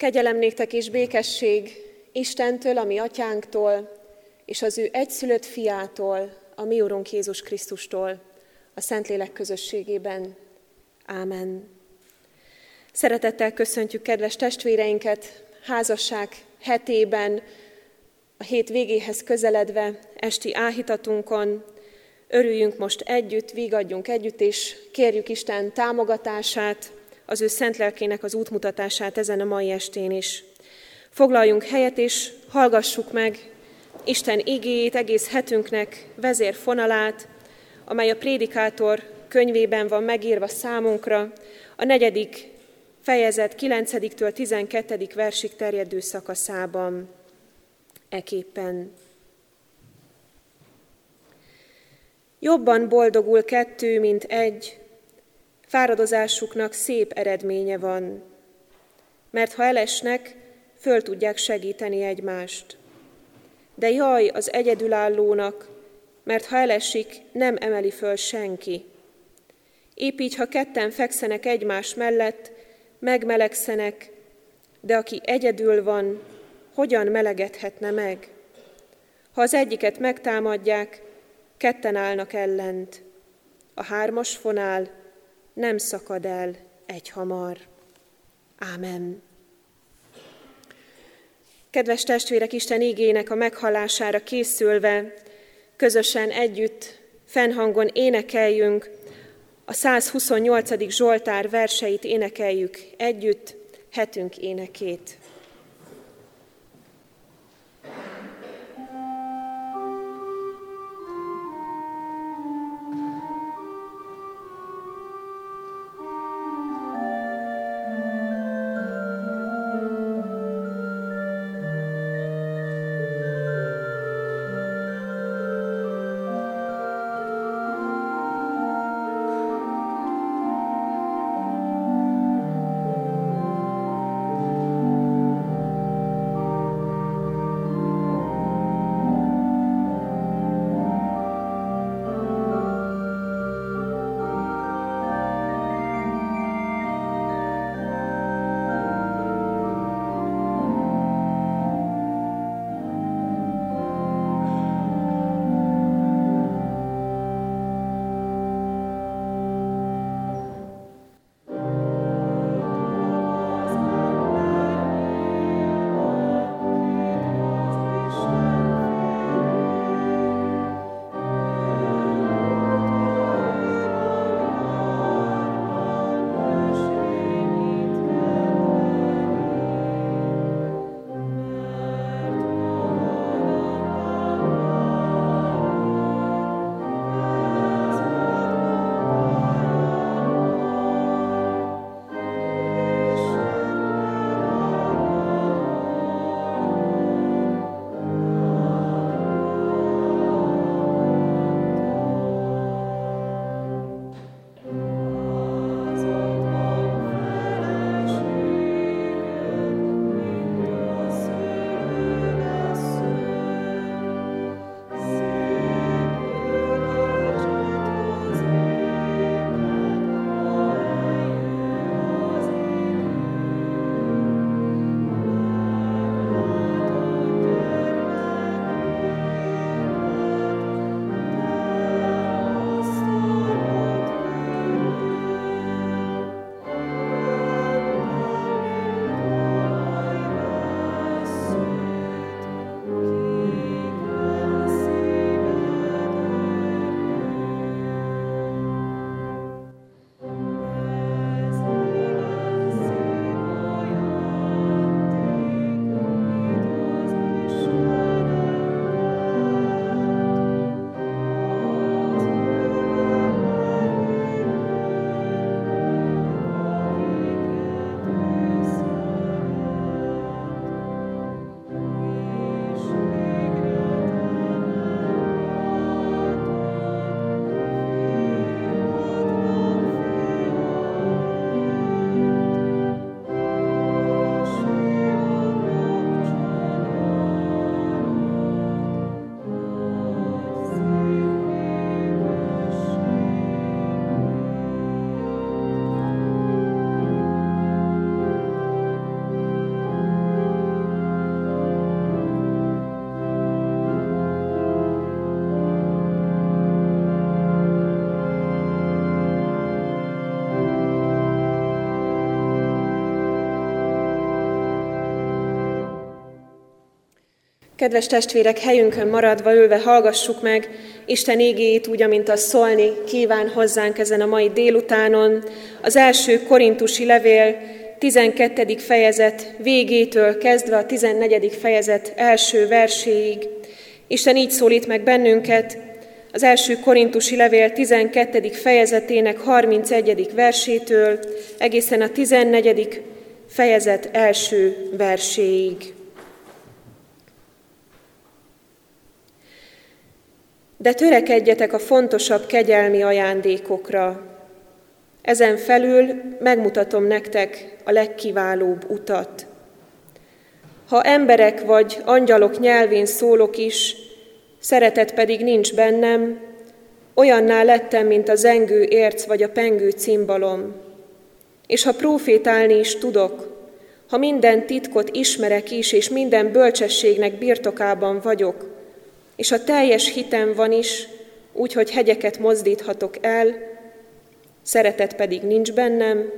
Kegyelem néktek és békesség Istentől, a mi atyánktól, és az ő egyszülött fiától, a mi Urunk Jézus Krisztustól, a Szentlélek közösségében. Ámen. Szeretettel köszöntjük kedves testvéreinket házasság hetében, a hét végéhez közeledve, esti áhítatunkon. Örüljünk most együtt, vigadjunk együtt, és kérjük Isten támogatását, az ő szent lelkének az útmutatását ezen a mai estén is. Foglaljunk helyet, és hallgassuk meg Isten igéjét egész hetünknek vezérfonalát, amely a prédikátor könyvében van megírva számunkra, a negyedik fejezet 9-től 12. versig terjedő szakaszában. Eképpen. Jobban boldogul kettő, mint egy, Fáradozásuknak szép eredménye van, mert ha elesnek, föl tudják segíteni egymást. De jaj az egyedülállónak, mert ha elesik, nem emeli föl senki. Épp így, ha ketten fekszenek egymás mellett, megmelegszenek, de aki egyedül van, hogyan melegedhetne meg? Ha az egyiket megtámadják, ketten állnak ellent. A hármas fonál nem szakad el egy hamar. Ámen. Kedves testvérek, Isten ígének a meghallására készülve, közösen együtt, fennhangon énekeljünk, a 128. Zsoltár verseit énekeljük együtt, hetünk énekét. Kedves testvérek, helyünkön maradva ülve hallgassuk meg Isten égéjét úgy, amint az szólni kíván hozzánk ezen a mai délutánon. Az első korintusi levél 12. fejezet végétől kezdve a 14. fejezet első verséig. Isten így szólít meg bennünket, az első korintusi levél 12. fejezetének 31. versétől egészen a 14. fejezet első verséig. De törekedjetek a fontosabb kegyelmi ajándékokra. Ezen felül megmutatom nektek a legkiválóbb utat. Ha emberek vagy angyalok nyelvén szólok is, szeretet pedig nincs bennem, olyanná lettem, mint a zengő érc vagy a pengő cimbalom. És ha profétálni is tudok, ha minden titkot ismerek is, és minden bölcsességnek birtokában vagyok, és a teljes hitem van is, úgy, hogy hegyeket mozdíthatok el, szeretet pedig nincs bennem,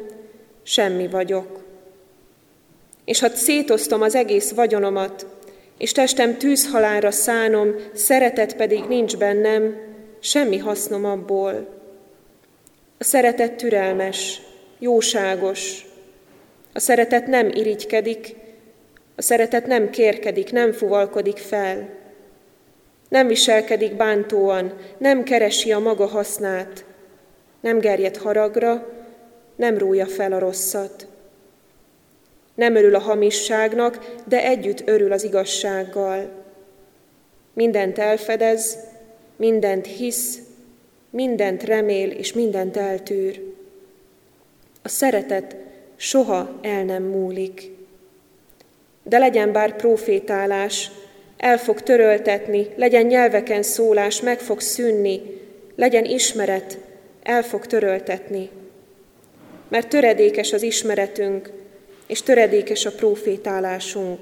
semmi vagyok. És ha szétoztom az egész vagyonomat, és testem tűzhalára szánom, szeretet pedig nincs bennem, semmi hasznom abból. A szeretet türelmes, jóságos. A szeretet nem irigykedik, a szeretet nem kérkedik, nem fuvalkodik fel. Nem viselkedik bántóan, nem keresi a maga hasznát, nem gerjed haragra, nem rója fel a rosszat. Nem örül a hamisságnak, de együtt örül az igazsággal. Mindent elfedez, mindent hisz, mindent remél és mindent eltűr. A szeretet soha el nem múlik. De legyen bár profétálás, el fog töröltetni, legyen nyelveken szólás, meg fog szűnni, legyen ismeret, el fog töröltetni. Mert töredékes az ismeretünk, és töredékes a profétálásunk.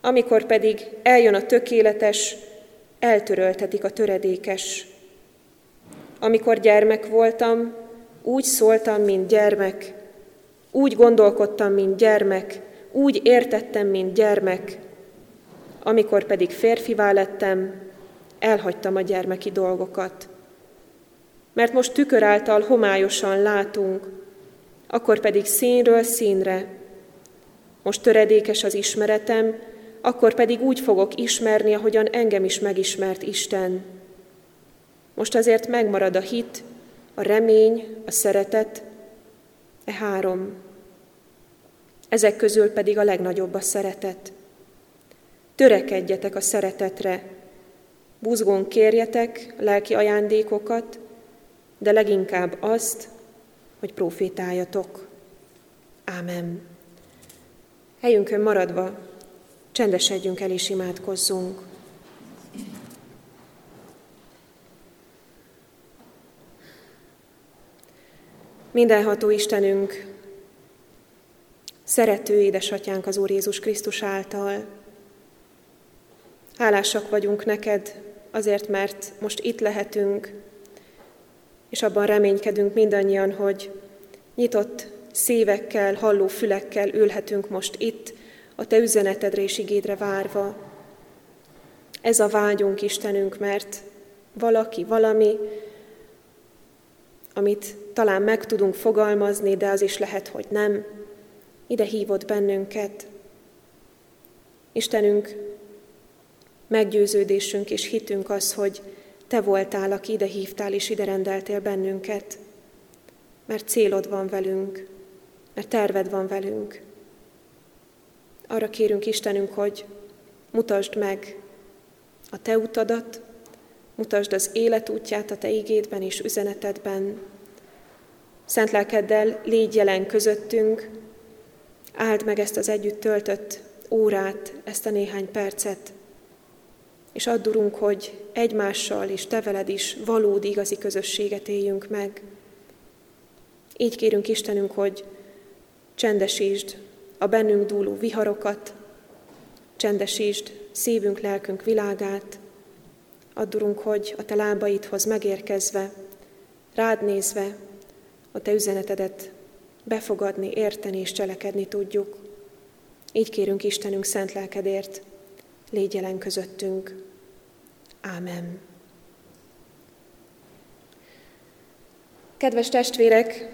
Amikor pedig eljön a tökéletes, eltöröltetik a töredékes. Amikor gyermek voltam, úgy szóltam, mint gyermek, úgy gondolkodtam, mint gyermek, úgy értettem, mint gyermek. Amikor pedig férfivá lettem, elhagytam a gyermeki dolgokat. Mert most tükör által homályosan látunk, akkor pedig színről színre. Most töredékes az ismeretem, akkor pedig úgy fogok ismerni, ahogyan engem is megismert Isten. Most azért megmarad a hit, a remény, a szeretet, e három. Ezek közül pedig a legnagyobb a szeretet. Törekedjetek a szeretetre, buzgón kérjetek lelki ajándékokat, de leginkább azt, hogy profétáljatok. Ámen. Helyünkön maradva csendesedjünk el és imádkozzunk. Mindenható Istenünk, szerető édesatyánk az Úr Jézus Krisztus által. Hálásak vagyunk neked azért, mert most itt lehetünk, és abban reménykedünk mindannyian, hogy nyitott szívekkel, halló fülekkel ülhetünk most itt, a Te üzenetedre és igédre várva. Ez a vágyunk, Istenünk, mert valaki, valami, amit talán meg tudunk fogalmazni, de az is lehet, hogy nem, ide hívott bennünket. Istenünk, meggyőződésünk és hitünk az, hogy te voltál, aki ide hívtál és ide rendeltél bennünket, mert célod van velünk, mert terved van velünk. Arra kérünk Istenünk, hogy mutasd meg a Te utadat, mutasd az életútját a Te ígédben és üzenetedben. Szent lelkeddel légy jelen közöttünk, áld meg ezt az együtt töltött órát, ezt a néhány percet, és add, Urunk, hogy egymással és Te veled is valódi igazi közösséget éljünk meg. Így kérünk Istenünk, hogy csendesítsd a bennünk dúló viharokat, csendesítsd szívünk, lelkünk világát, add, Urunk, hogy a Te lábaidhoz megérkezve, rád nézve, a Te üzenetedet befogadni, érteni és cselekedni tudjuk. Így kérünk Istenünk szent lelkedért, légy jelen közöttünk. Ámen. Kedves testvérek,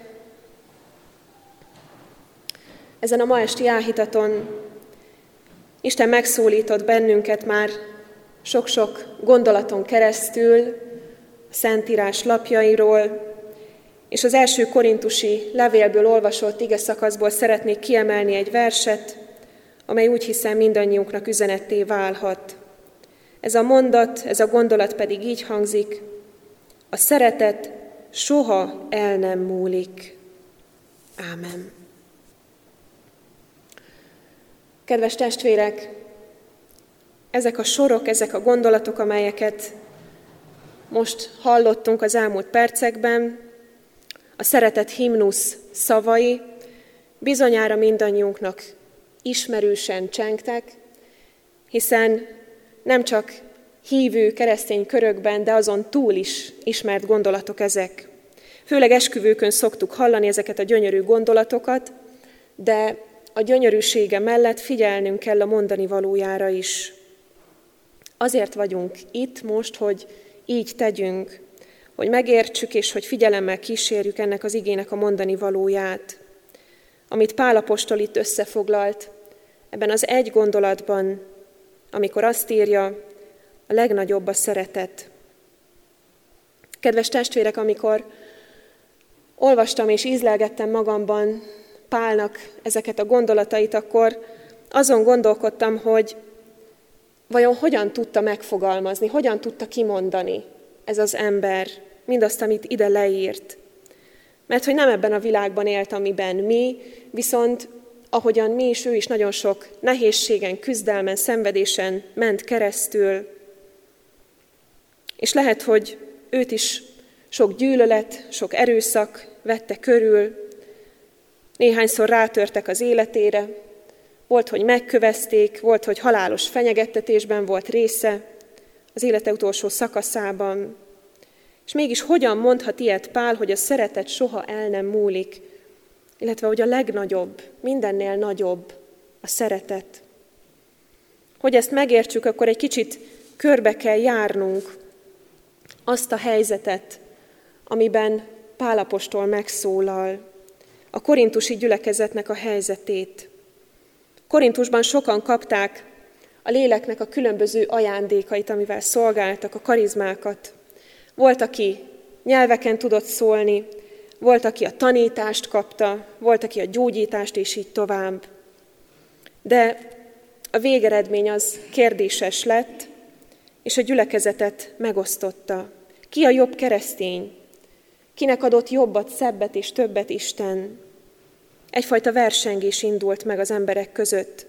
ezen a ma esti áhítaton Isten megszólított bennünket már sok-sok gondolaton keresztül, a Szentírás lapjairól, és az első korintusi levélből olvasott ige szakaszból szeretnék kiemelni egy verset, amely úgy hiszem mindannyiunknak üzenetté válhat. Ez a mondat, ez a gondolat pedig így hangzik, a szeretet soha el nem múlik. Ámen. Kedves testvérek, ezek a sorok, ezek a gondolatok, amelyeket most hallottunk az elmúlt percekben, a szeretet himnusz szavai bizonyára mindannyiunknak ismerősen csengtek, hiszen nem csak hívő keresztény körökben, de azon túl is ismert gondolatok ezek. Főleg esküvőkön szoktuk hallani ezeket a gyönyörű gondolatokat, de a gyönyörűsége mellett figyelnünk kell a mondani valójára is. Azért vagyunk itt most, hogy így tegyünk, hogy megértsük és hogy figyelemmel kísérjük ennek az igének a mondani valóját, amit Pálapostól itt összefoglalt, ebben az egy gondolatban, amikor azt írja, a legnagyobb a szeretet. Kedves testvérek, amikor olvastam és ízlelgettem magamban Pálnak ezeket a gondolatait, akkor azon gondolkodtam, hogy vajon hogyan tudta megfogalmazni, hogyan tudta kimondani ez az ember mindazt, amit ide leírt. Mert hogy nem ebben a világban élt, amiben mi, viszont ahogyan mi is, ő is nagyon sok nehézségen, küzdelmen, szenvedésen ment keresztül. És lehet, hogy őt is sok gyűlölet, sok erőszak vette körül, néhányszor rátörtek az életére, volt, hogy megkövezték, volt, hogy halálos fenyegettetésben volt része az élete utolsó szakaszában. És mégis hogyan mondhat ilyet Pál, hogy a szeretet soha el nem múlik, illetve hogy a legnagyobb, mindennél nagyobb a szeretet. Hogy ezt megértsük, akkor egy kicsit körbe kell járnunk azt a helyzetet, amiben Pálapostól megszólal, a korintusi gyülekezetnek a helyzetét. Korintusban sokan kapták a léleknek a különböző ajándékait, amivel szolgáltak, a karizmákat. Volt, aki nyelveken tudott szólni, volt, aki a tanítást kapta, volt, aki a gyógyítást, és így tovább. De a végeredmény az kérdéses lett, és a gyülekezetet megosztotta. Ki a jobb keresztény? Kinek adott jobbat, szebbet és többet Isten? Egyfajta versengés indult meg az emberek között.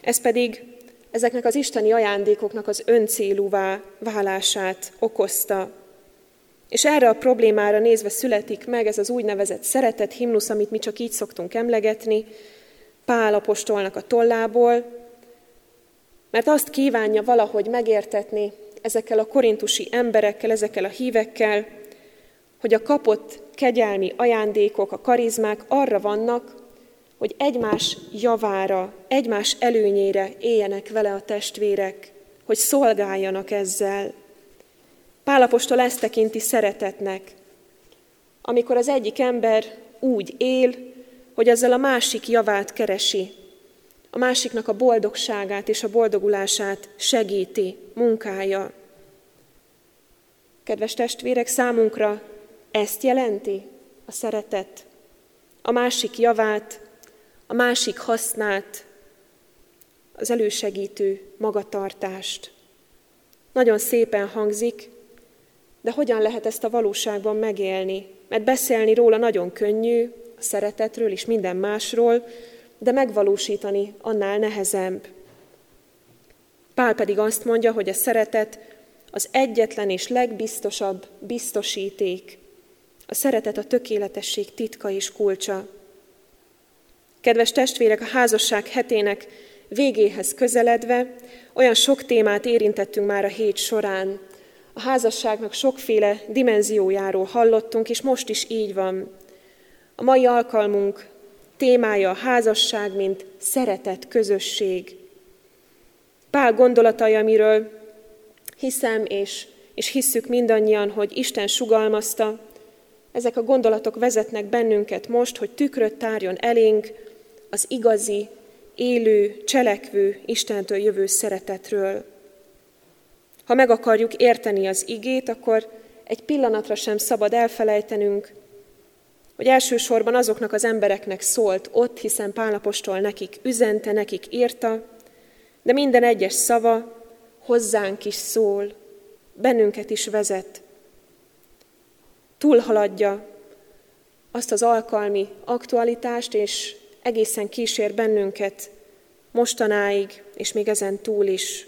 Ez pedig ezeknek az isteni ajándékoknak az öncélúvá válását okozta. És erre a problémára nézve születik meg ez az úgynevezett szeretet himnusz, amit mi csak így szoktunk emlegetni, Pál apostolnak a tollából, mert azt kívánja valahogy megértetni ezekkel a korintusi emberekkel, ezekkel a hívekkel, hogy a kapott kegyelmi ajándékok, a karizmák arra vannak, hogy egymás javára, egymás előnyére éljenek vele a testvérek, hogy szolgáljanak ezzel. Pálapostól ezt tekinti szeretetnek, amikor az egyik ember úgy él, hogy ezzel a másik javát keresi, a másiknak a boldogságát és a boldogulását segíti, munkája. Kedves testvérek, számunkra ezt jelenti a szeretet, a másik javát, a másik hasznát, az elősegítő magatartást. Nagyon szépen hangzik, de hogyan lehet ezt a valóságban megélni? Mert beszélni róla nagyon könnyű, a szeretetről és minden másról, de megvalósítani annál nehezebb. Pál pedig azt mondja, hogy a szeretet az egyetlen és legbiztosabb biztosíték. A szeretet a tökéletesség titka és kulcsa. Kedves testvérek, a házasság hetének végéhez közeledve olyan sok témát érintettünk már a hét során. A házasságnak sokféle dimenziójáról hallottunk, és most is így van. A mai alkalmunk témája a házasság, mint szeretett közösség. Pál gondolatai, amiről hiszem és, és hisszük mindannyian, hogy Isten sugalmazta, ezek a gondolatok vezetnek bennünket most, hogy tükröt tárjon elénk az igazi, élő, cselekvő, Istentől jövő szeretetről. Ha meg akarjuk érteni az igét, akkor egy pillanatra sem szabad elfelejtenünk, hogy elsősorban azoknak az embereknek szólt ott, hiszen Pálapostól nekik üzente, nekik írta, de minden egyes szava hozzánk is szól, bennünket is vezet. Túlhaladja azt az alkalmi aktualitást, és egészen kísér bennünket mostanáig, és még ezen túl is.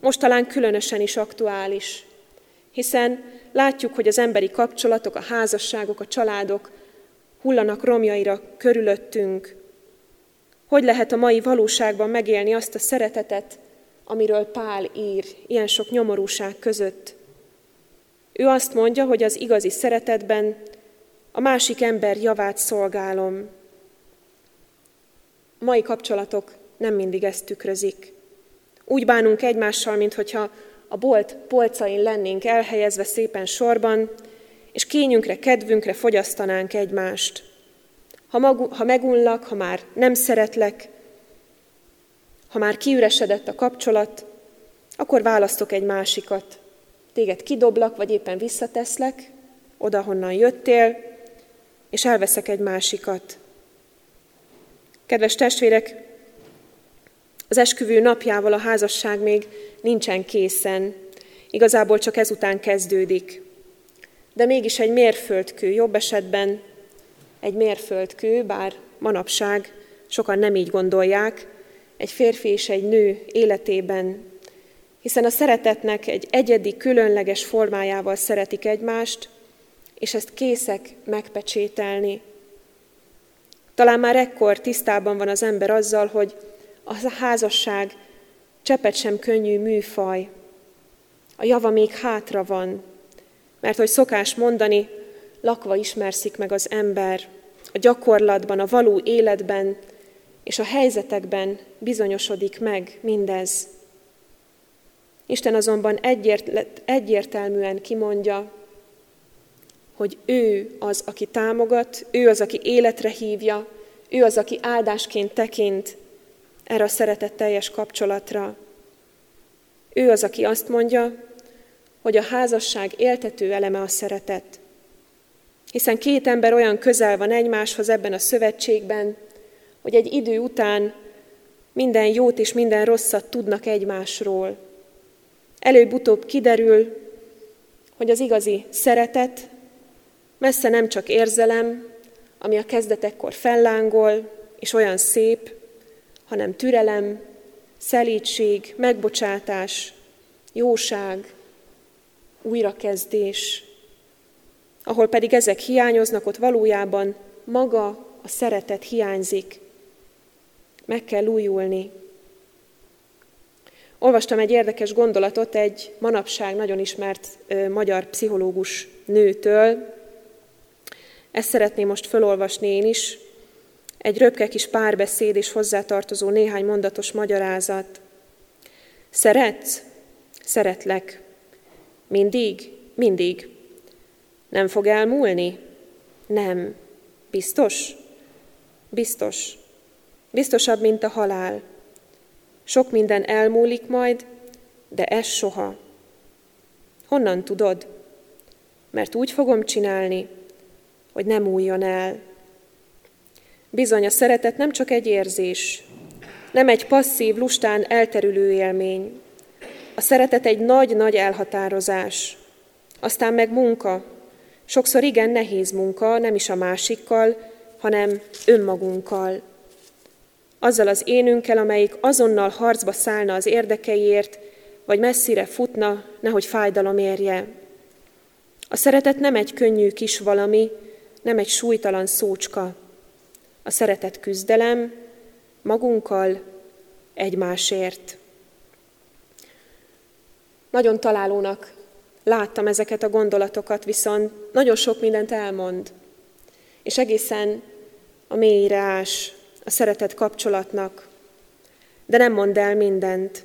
Most talán különösen is aktuális, hiszen látjuk, hogy az emberi kapcsolatok, a házasságok, a családok hullanak romjaira körülöttünk. Hogy lehet a mai valóságban megélni azt a szeretetet, amiről Pál ír ilyen sok nyomorúság között? Ő azt mondja, hogy az igazi szeretetben a másik ember javát szolgálom. Mai kapcsolatok nem mindig ezt tükrözik. Úgy bánunk egymással, mintha a bolt polcain lennénk elhelyezve szépen sorban, és kényünkre, kedvünkre fogyasztanánk egymást. Ha, magu, ha megunlak, ha már nem szeretlek, ha már kiüresedett a kapcsolat, akkor választok egy másikat. Téged kidoblak, vagy éppen visszateszlek, oda, honnan jöttél, és elveszek egy másikat. Kedves testvérek, az esküvő napjával a házasság még nincsen készen, igazából csak ezután kezdődik. De mégis egy mérföldkő, jobb esetben egy mérföldkő, bár manapság sokan nem így gondolják, egy férfi és egy nő életében, hiszen a szeretetnek egy egyedi, különleges formájával szeretik egymást, és ezt készek megpecsételni. Talán már ekkor tisztában van az ember azzal, hogy a házasság csepet sem könnyű műfaj. A java még hátra van, mert hogy szokás mondani, lakva ismerszik meg az ember, a gyakorlatban, a való életben és a helyzetekben bizonyosodik meg mindez. Isten azonban egyért, egyértelműen kimondja, hogy ő az, aki támogat, ő az, aki életre hívja, ő az, aki áldásként tekint erre a szeretetteljes kapcsolatra. Ő az, aki azt mondja, hogy a házasság éltető eleme a szeretet. Hiszen két ember olyan közel van egymáshoz ebben a szövetségben, hogy egy idő után minden jót és minden rosszat tudnak egymásról. Előbb-utóbb kiderül, hogy az igazi szeretet messze nem csak érzelem, ami a kezdetekkor fellángol, és olyan szép, hanem türelem, szelítség, megbocsátás, jóság, újrakezdés. Ahol pedig ezek hiányoznak, ott valójában maga a szeretet hiányzik. Meg kell újulni. Olvastam egy érdekes gondolatot egy manapság nagyon ismert ö, magyar pszichológus nőtől. Ezt szeretném most felolvasni én is. Egy röpke kis párbeszéd és hozzátartozó néhány mondatos magyarázat. Szeretsz? Szeretlek. Mindig? Mindig. Nem fog elmúlni? Nem. Biztos? Biztos. Biztosabb, mint a halál. Sok minden elmúlik majd, de ez soha. Honnan tudod? Mert úgy fogom csinálni, hogy nem újjon el. Bizony, a szeretet nem csak egy érzés, nem egy passzív, lustán elterülő élmény. A szeretet egy nagy-nagy elhatározás, aztán meg munka, sokszor igen nehéz munka, nem is a másikkal, hanem önmagunkkal. Azzal az énünkkel, amelyik azonnal harcba szállna az érdekeiért, vagy messzire futna, nehogy fájdalom érje. A szeretet nem egy könnyű kis valami, nem egy súlytalan szócska. A szeretet küzdelem magunkkal egymásért. Nagyon találónak láttam ezeket a gondolatokat, viszont nagyon sok mindent elmond, és egészen a mélyre ás a szeretet kapcsolatnak, de nem mond el mindent.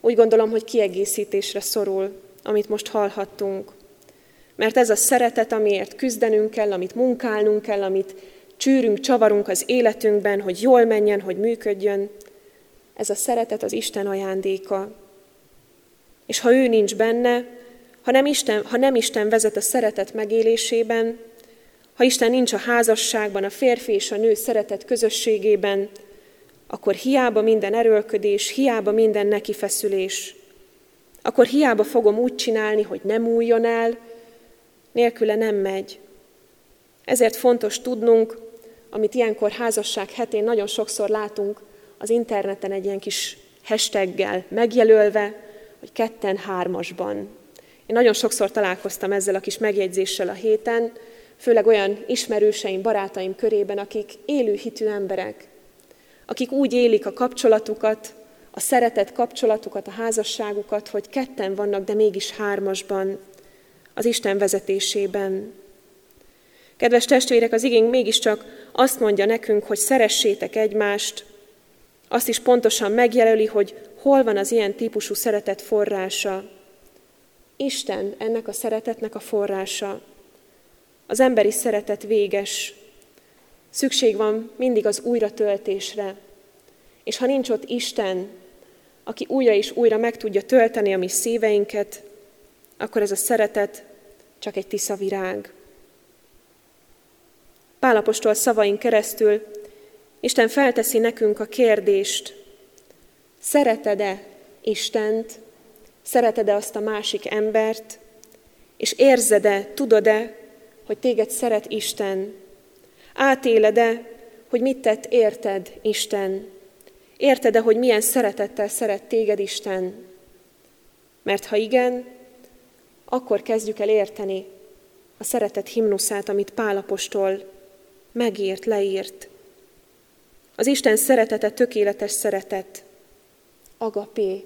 úgy gondolom, hogy kiegészítésre szorul, amit most hallhattunk. Mert ez a szeretet, amiért küzdenünk kell, amit munkálnunk kell, amit csűrünk, csavarunk az életünkben, hogy jól menjen, hogy működjön, ez a szeretet az Isten ajándéka. És ha ő nincs benne, ha nem Isten, ha nem Isten vezet a szeretet megélésében, ha Isten nincs a házasságban, a férfi és a nő szeretet közösségében, akkor hiába minden erőlködés, hiába minden nekifeszülés, akkor hiába fogom úgy csinálni, hogy nem újjon el, nélküle nem megy. Ezért fontos tudnunk, amit ilyenkor házasság hetén nagyon sokszor látunk az interneten egy ilyen kis hashtaggel megjelölve, hogy ketten hármasban. Én nagyon sokszor találkoztam ezzel a kis megjegyzéssel a héten, főleg olyan ismerőseim, barátaim körében, akik élő hitű emberek, akik úgy élik a kapcsolatukat, a szeretet kapcsolatukat, a házasságukat, hogy ketten vannak, de mégis hármasban, az Isten vezetésében. Kedves testvérek, az igény mégiscsak azt mondja nekünk, hogy szeressétek egymást, azt is pontosan megjelöli, hogy hol van az ilyen típusú szeretet forrása. Isten ennek a szeretetnek a forrása. Az emberi szeretet véges. Szükség van mindig az újratöltésre. És ha nincs ott Isten, aki újra és újra meg tudja tölteni a mi szíveinket, akkor ez a szeretet csak egy tisza virág. Pálapostól szavain keresztül Isten felteszi nekünk a kérdést, szereted-e Istent, szereted-e azt a másik embert, és érzed-e, tudod-e, hogy téged szeret Isten? Átéled-e, hogy mit tett érted Isten? Érted-e, hogy milyen szeretettel szeret téged Isten? Mert ha igen, akkor kezdjük el érteni a szeretet himnuszát, amit Pálapostól megírt, leírt. Az Isten szeretete tökéletes szeretet, agapé,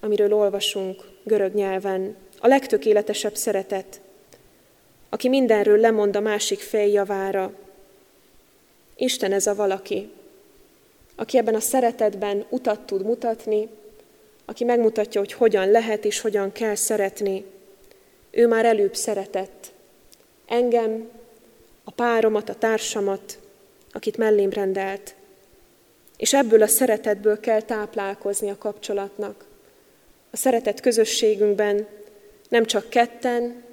amiről olvasunk görög nyelven, a legtökéletesebb szeretet, aki mindenről lemond a másik fél javára. Isten ez a valaki, aki ebben a szeretetben utat tud mutatni, aki megmutatja, hogy hogyan lehet és hogyan kell szeretni. Ő már előbb szeretett. Engem, a páromat, a társamat, akit mellém rendelt. És ebből a szeretetből kell táplálkozni a kapcsolatnak. A szeretet közösségünkben nem csak ketten,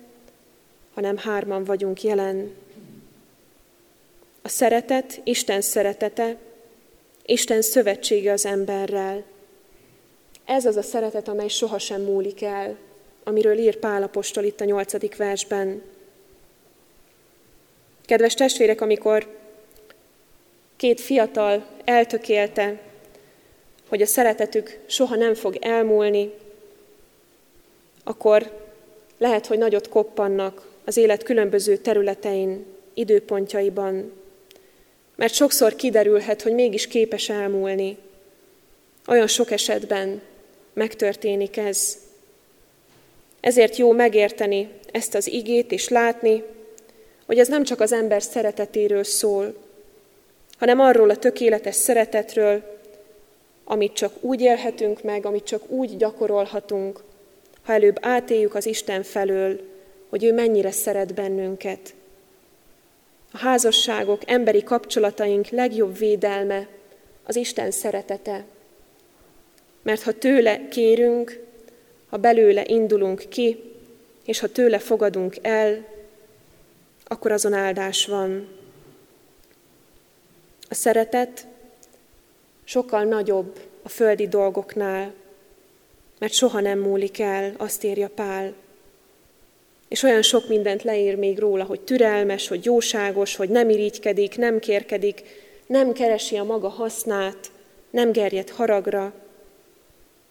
hanem hárman vagyunk jelen. A szeretet, Isten szeretete, Isten szövetsége az emberrel. Ez az a szeretet, amely sohasem múlik el, amiről ír Pálapostól itt a nyolcadik versben. Kedves testvérek, amikor két fiatal eltökélte, hogy a szeretetük soha nem fog elmúlni, akkor lehet, hogy nagyot koppannak az élet különböző területein, időpontjaiban, mert sokszor kiderülhet, hogy mégis képes elmúlni. Olyan sok esetben megtörténik ez. Ezért jó megérteni ezt az igét és látni, hogy ez nem csak az ember szeretetéről szól, hanem arról a tökéletes szeretetről, amit csak úgy élhetünk meg, amit csak úgy gyakorolhatunk, ha előbb átéljük az Isten felől, hogy ő mennyire szeret bennünket. A házasságok, emberi kapcsolataink legjobb védelme az Isten szeretete. Mert ha tőle kérünk, ha belőle indulunk ki, és ha tőle fogadunk el, akkor azon áldás van. A szeretet sokkal nagyobb a földi dolgoknál, mert soha nem múlik el, azt írja Pál. És olyan sok mindent leír még róla, hogy türelmes, hogy jóságos, hogy nem irigykedik, nem kérkedik, nem keresi a maga hasznát, nem gerjed haragra,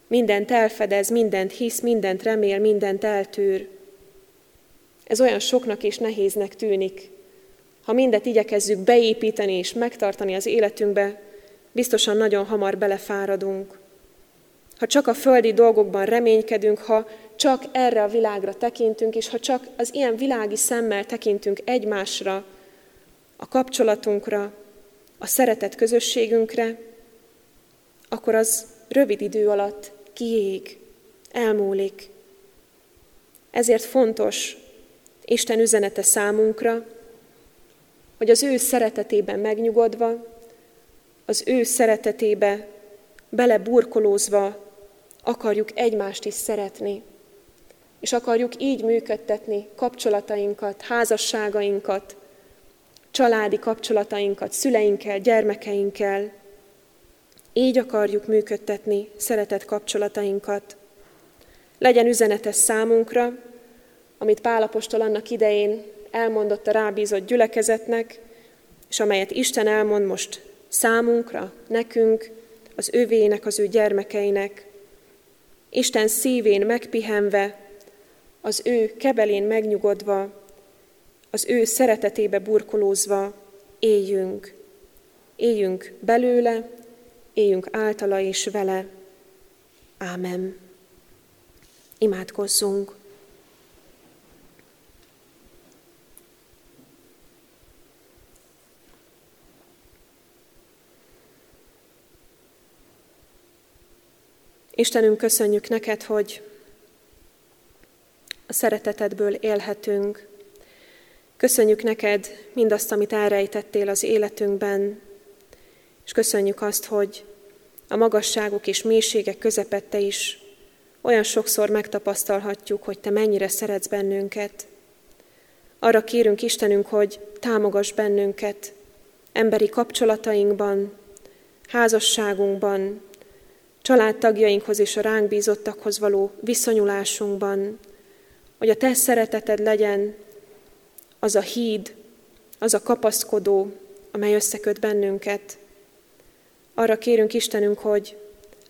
mindent elfedez, mindent hisz, mindent remél, mindent eltűr. Ez olyan soknak és nehéznek tűnik, ha mindet igyekezzük beépíteni és megtartani az életünkbe, biztosan nagyon hamar belefáradunk. Ha csak a földi dolgokban reménykedünk, ha csak erre a világra tekintünk, és ha csak az ilyen világi szemmel tekintünk egymásra, a kapcsolatunkra, a szeretet közösségünkre, akkor az rövid idő alatt kiég, elmúlik. Ezért fontos Isten üzenete számunkra, hogy az ő szeretetében megnyugodva, az ő szeretetébe beleburkolózva akarjuk egymást is szeretni, és akarjuk így működtetni kapcsolatainkat, házasságainkat, családi kapcsolatainkat szüleinkkel, gyermekeinkkel. Így akarjuk működtetni szeretett kapcsolatainkat. Legyen üzenetes számunkra, amit Pálapostól annak idején elmondott a rábízott gyülekezetnek, és amelyet Isten elmond most számunkra, nekünk, az övének, az ő gyermekeinek. Isten szívén megpihenve, az ő kebelén megnyugodva, az ő szeretetébe burkolózva éljünk. Éljünk belőle, éljünk általa és vele. Ámen. Imádkozzunk. Istenünk, köszönjük neked, hogy a szeretetedből élhetünk. Köszönjük neked mindazt, amit elrejtettél az életünkben, és köszönjük azt, hogy a magasságok és mélységek közepette is olyan sokszor megtapasztalhatjuk, hogy te mennyire szeretsz bennünket. Arra kérünk Istenünk, hogy támogass bennünket emberi kapcsolatainkban, házasságunkban, családtagjainkhoz és a ránk bízottakhoz való viszonyulásunkban, hogy a Te szereteted legyen az a híd, az a kapaszkodó, amely összeköt bennünket. Arra kérünk Istenünk, hogy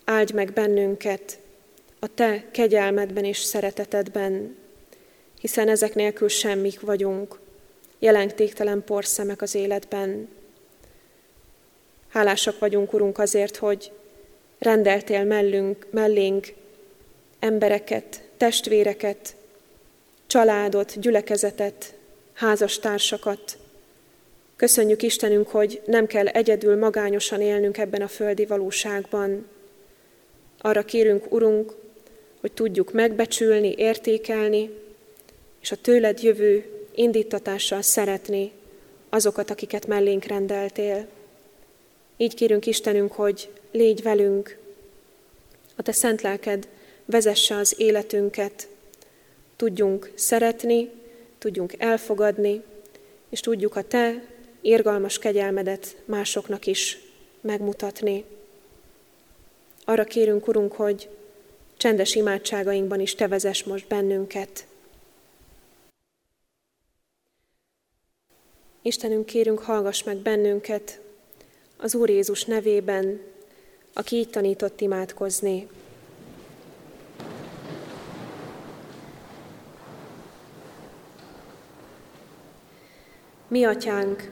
áldj meg bennünket a Te kegyelmedben és szeretetedben, hiszen ezek nélkül semmik vagyunk, jelentéktelen porszemek az életben. Hálásak vagyunk, Urunk, azért, hogy rendeltél mellünk, mellénk embereket, testvéreket, családot, gyülekezetet, házastársakat. Köszönjük Istenünk, hogy nem kell egyedül magányosan élnünk ebben a földi valóságban. Arra kérünk, Urunk, hogy tudjuk megbecsülni, értékelni, és a tőled jövő indítatással szeretni azokat, akiket mellénk rendeltél. Így kérünk Istenünk, hogy légy velünk, a Te szent lelked vezesse az életünket, tudjunk szeretni, tudjunk elfogadni, és tudjuk a Te érgalmas kegyelmedet másoknak is megmutatni. Arra kérünk, Urunk, hogy csendes imádságainkban is Te vezess most bennünket. Istenünk, kérünk, hallgass meg bennünket az Úr Jézus nevében, aki így tanított imádkozni. Mi atyánk,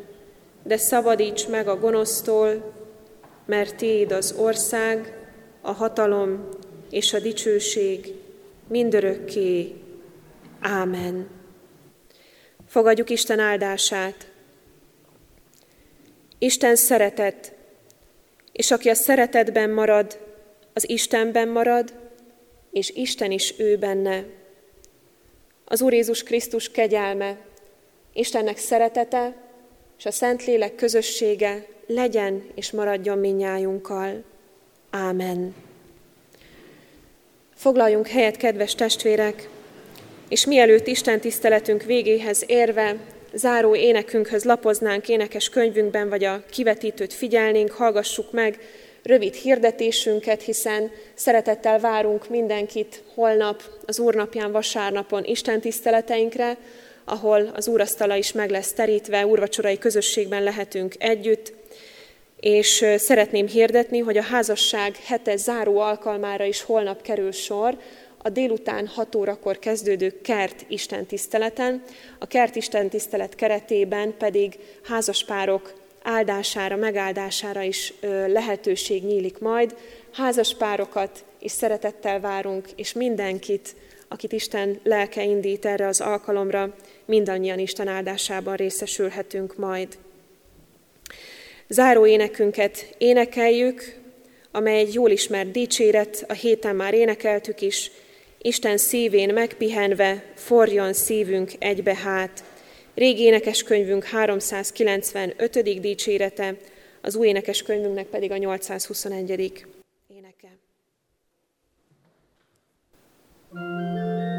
de szabadíts meg a gonosztól, mert Téd az ország, a hatalom és a dicsőség mindörökké. Ámen. Fogadjuk Isten áldását. Isten szeretet, és aki a szeretetben marad, az Istenben marad, és Isten is ő benne. Az Úr Jézus Krisztus kegyelme, Istennek szeretete, és a Szentlélek közössége legyen és maradjon minnyájunkkal. Ámen. Foglaljunk helyet, kedves testvérek, és mielőtt Isten tiszteletünk végéhez érve, záró énekünkhöz lapoznánk énekes könyvünkben, vagy a kivetítőt figyelnénk, hallgassuk meg rövid hirdetésünket, hiszen szeretettel várunk mindenkit holnap, az Úrnapján, vasárnapon Isten tiszteleteinkre, ahol az úrasztala is meg lesz terítve, úrvacsorai közösségben lehetünk együtt, és szeretném hirdetni, hogy a házasság hete záró alkalmára is holnap kerül sor, a délután 6 órakor kezdődő kert Isten tiszteleten, a kert Isten tisztelet keretében pedig házaspárok áldására, megáldására is lehetőség nyílik majd. Házaspárokat is szeretettel várunk, és mindenkit, akit Isten lelke indít erre az alkalomra, mindannyian Isten áldásában részesülhetünk majd. Záró énekünket énekeljük, amely egy jól ismert dicséret, a héten már énekeltük is, Isten szívén megpihenve, forjon szívünk egybe hát. Régi énekeskönyvünk 395. dicsérete, az új énekeskönyvünknek pedig a 821. Música